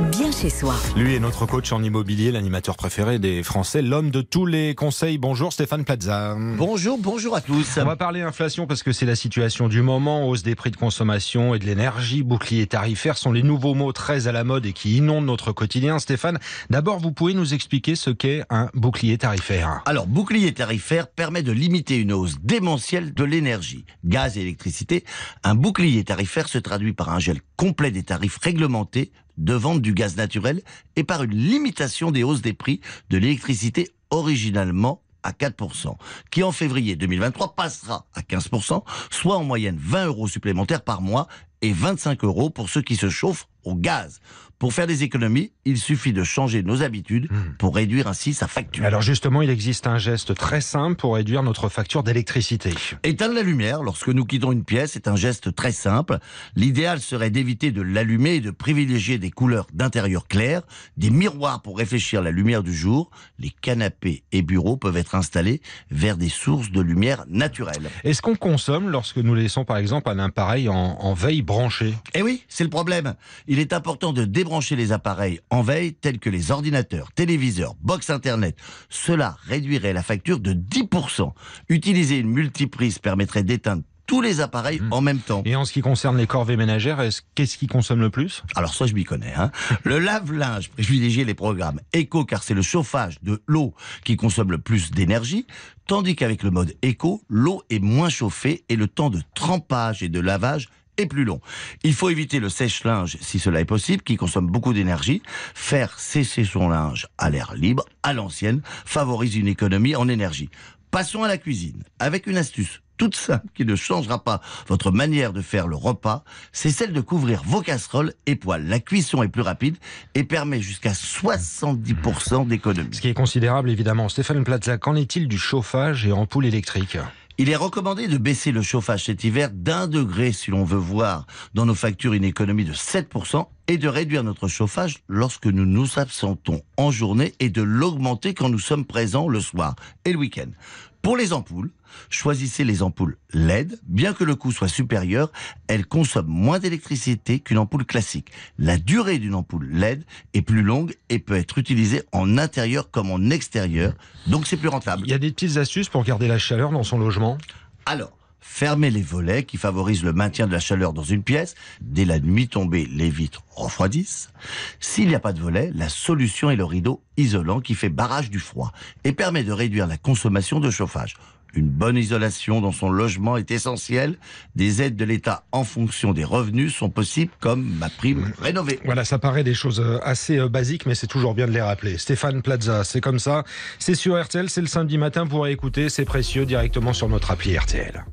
bien chez soi. Lui est notre coach en immobilier, l'animateur préféré des Français, l'homme de tous les conseils. Bonjour Stéphane Plaza. Bonjour, bonjour à tous. On va parler inflation parce que c'est la situation du moment, hausse des prix de consommation et de l'énergie, bouclier tarifaire sont les nouveaux mots très à la mode et qui inondent notre quotidien. Stéphane, d'abord vous pouvez nous expliquer ce qu'est un bouclier tarifaire Alors, bouclier tarifaire permet de limiter une hausse démentielle de l'énergie, gaz et électricité. Un bouclier tarifaire se traduit par un gel complet des tarifs réglementés de vente du gaz naturel et par une limitation des hausses des prix de l'électricité originalement à 4%, qui en février 2023 passera à 15%, soit en moyenne 20 euros supplémentaires par mois et 25 euros pour ceux qui se chauffent au gaz. Pour faire des économies, il suffit de changer nos habitudes pour réduire ainsi sa facture. Alors justement, il existe un geste très simple pour réduire notre facture d'électricité. Éteindre la lumière lorsque nous quittons une pièce est un geste très simple. L'idéal serait d'éviter de l'allumer et de privilégier des couleurs d'intérieur claires, des miroirs pour réfléchir la lumière du jour. Les canapés et bureaux peuvent être installés vers des sources de lumière naturelle. Est-ce qu'on consomme lorsque nous laissons par exemple un appareil en, en veille branché Eh oui, c'est le problème. Il est important de débrancher les appareils en veille tels que les ordinateurs, téléviseurs, box internet. Cela réduirait la facture de 10%. Utiliser une multiprise permettrait d'éteindre tous les appareils Mmh. en même temps. Et en ce qui concerne les corvées ménagères, est-ce- qu'est-ce qui consomme le plus? Alors ça, je m'y connais. Hein. Le lave-linge privilégie les programmes éco car c'est le chauffage de l'eau qui consomme le plus d'énergie, tandis qu'avec le mode éco, l'eau est moins chauffée et le temps de trempage et de lavage est plus long. Il faut éviter le sèche-linge si cela est possible, qui consomme beaucoup d'énergie. Faire sécher son linge à l'air libre, à l'ancienne, favorise une économie en énergie. Passons à la cuisine, avec une astuce toute simple qui ne changera pas votre manière de faire le repas, c'est celle de couvrir vos casseroles et poêles. La cuisson est plus rapide et permet jusqu'à 70% d'économie. Ce qui est considérable évidemment. Stéphane Plaza, qu'en est-il du chauffage et ampoules électriques Il est recommandé de baisser le chauffage cet hiver d'un degré si l'on veut voir dans nos factures une économie de 7% et de réduire notre chauffage lorsque nous nous absentons en journée et de l'augmenter quand nous sommes présents le soir et le week-end. Pour les ampoules, choisissez les ampoules LED. Bien que le coût soit supérieur, elles consomment moins d'électricité qu'une ampoule classique. La durée d'une ampoule LED est plus longue et peut être utilisée en intérieur comme en extérieur, donc c'est plus rentable. Il y a des petites astuces pour garder la chaleur dans son logement? Alors, fermez les volets qui favorisent le maintien de la chaleur dans une pièce. Dès la nuit tombée, les vitres refroidissent. S'il n'y a pas de volet, la solution est le rideau isolant qui fait barrage du froid et permet de réduire la consommation de chauffage. Une bonne isolation dans son logement est essentielle. Des aides de l'État en fonction des revenus sont possibles comme ma prime rénovée. Voilà, ça paraît des choses euh, assez euh, basiques, mais c'est toujours bien de les rappeler. Stéphane Plaza, c'est comme ça. C'est sur RTL, c'est le samedi matin pour écouter, c'est précieux directement sur notre appli RTL.